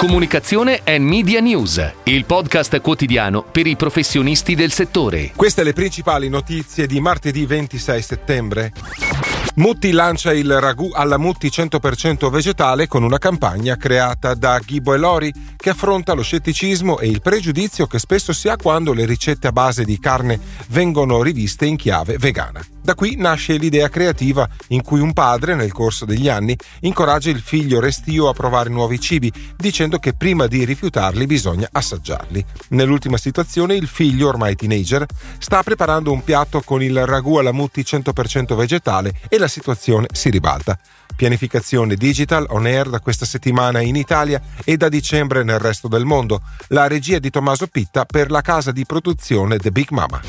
Comunicazione e Media News, il podcast quotidiano per i professionisti del settore. Queste le principali notizie di martedì 26 settembre. Mutti lancia il ragù alla Mutti 100% vegetale con una campagna creata da Ghibo e Lori che affronta lo scetticismo e il pregiudizio che spesso si ha quando le ricette a base di carne vengono riviste in chiave vegana. Da qui nasce l'idea creativa in cui un padre, nel corso degli anni, incoraggia il figlio restio a provare nuovi cibi, dicendo che prima di rifiutarli bisogna assaggiarli. Nell'ultima situazione, il figlio, ormai teenager, sta preparando un piatto con il ragù alla mutti 100% vegetale e la situazione si ribalta. Pianificazione digital on air da questa settimana in Italia e da dicembre nel resto del mondo. La regia di Tommaso Pitta per la casa di produzione The Big Mama.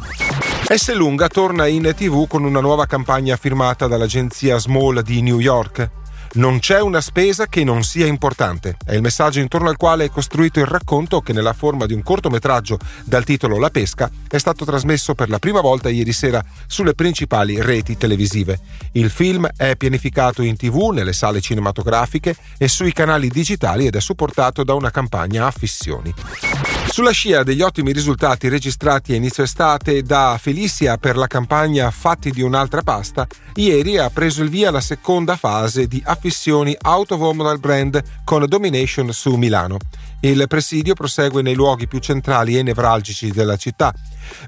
S. Lunga torna in tv con una nuova campagna firmata dall'agenzia Small di New York. Non c'è una spesa che non sia importante. È il messaggio intorno al quale è costruito il racconto che nella forma di un cortometraggio dal titolo La pesca è stato trasmesso per la prima volta ieri sera sulle principali reti televisive. Il film è pianificato in tv, nelle sale cinematografiche e sui canali digitali ed è supportato da una campagna a fissioni. Sulla scia degli ottimi risultati registrati a inizio estate da Felicia per la campagna Fatti di un'altra pasta, ieri ha preso il via la seconda fase di affissioni out of home brand con Domination su Milano. Il presidio prosegue nei luoghi più centrali e nevralgici della città,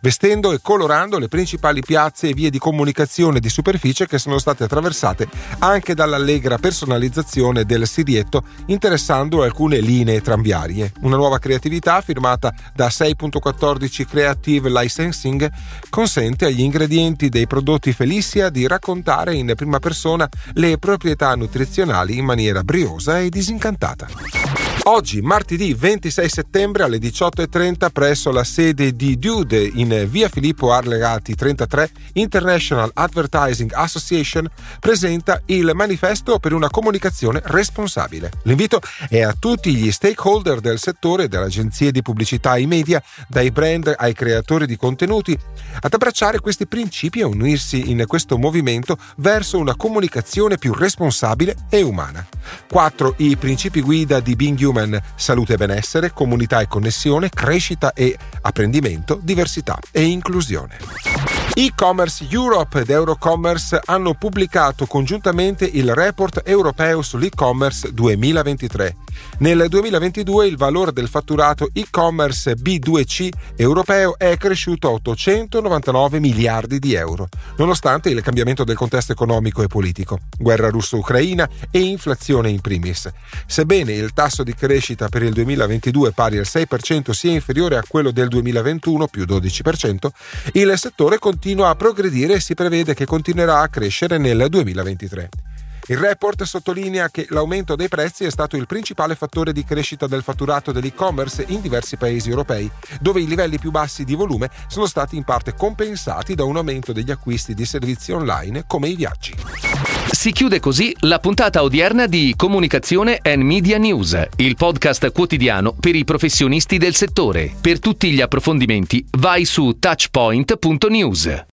vestendo e colorando le principali piazze e vie di comunicazione di superficie che sono state attraversate anche dall'allegra personalizzazione del sirietto interessando alcune linee tranviarie. Una nuova creatività firmata da 6.14 Creative Licensing consente agli ingredienti dei prodotti Felicia di raccontare in prima persona le proprietà nutrizionali in maniera briosa e disincantata. Oggi, martedì 26 settembre alle 18.30 presso la sede di Dude in via Filippo Arlegati 33, International Advertising Association presenta il manifesto per una comunicazione responsabile. L'invito è a tutti gli stakeholder del settore, dalle agenzie di pubblicità ai media, dai brand ai creatori di contenuti, ad abbracciare questi principi e unirsi in questo movimento verso una comunicazione più responsabile e umana. 4. I principi guida di Being Human, salute e benessere, comunità e connessione, crescita e apprendimento, diversità e inclusione. E-Commerce Europe ed Eurocommerce hanno pubblicato congiuntamente il report europeo sull'e-commerce 2023. Nel 2022 il valore del fatturato e-commerce B2C europeo è cresciuto a 899 miliardi di euro, nonostante il cambiamento del contesto economico e politico, guerra russo-ucraina e inflazione in primis. Sebbene il tasso di crescita per il 2022 pari al 6% sia inferiore a quello del 2021 più 12%, il settore continua continua a progredire e si prevede che continuerà a crescere nel 2023. Il report sottolinea che l'aumento dei prezzi è stato il principale fattore di crescita del fatturato dell'e-commerce in diversi paesi europei, dove i livelli più bassi di volume sono stati in parte compensati da un aumento degli acquisti di servizi online come i viaggi. Si chiude così la puntata odierna di Comunicazione and Media News, il podcast quotidiano per i professionisti del settore. Per tutti gli approfondimenti vai su touchpoint.news.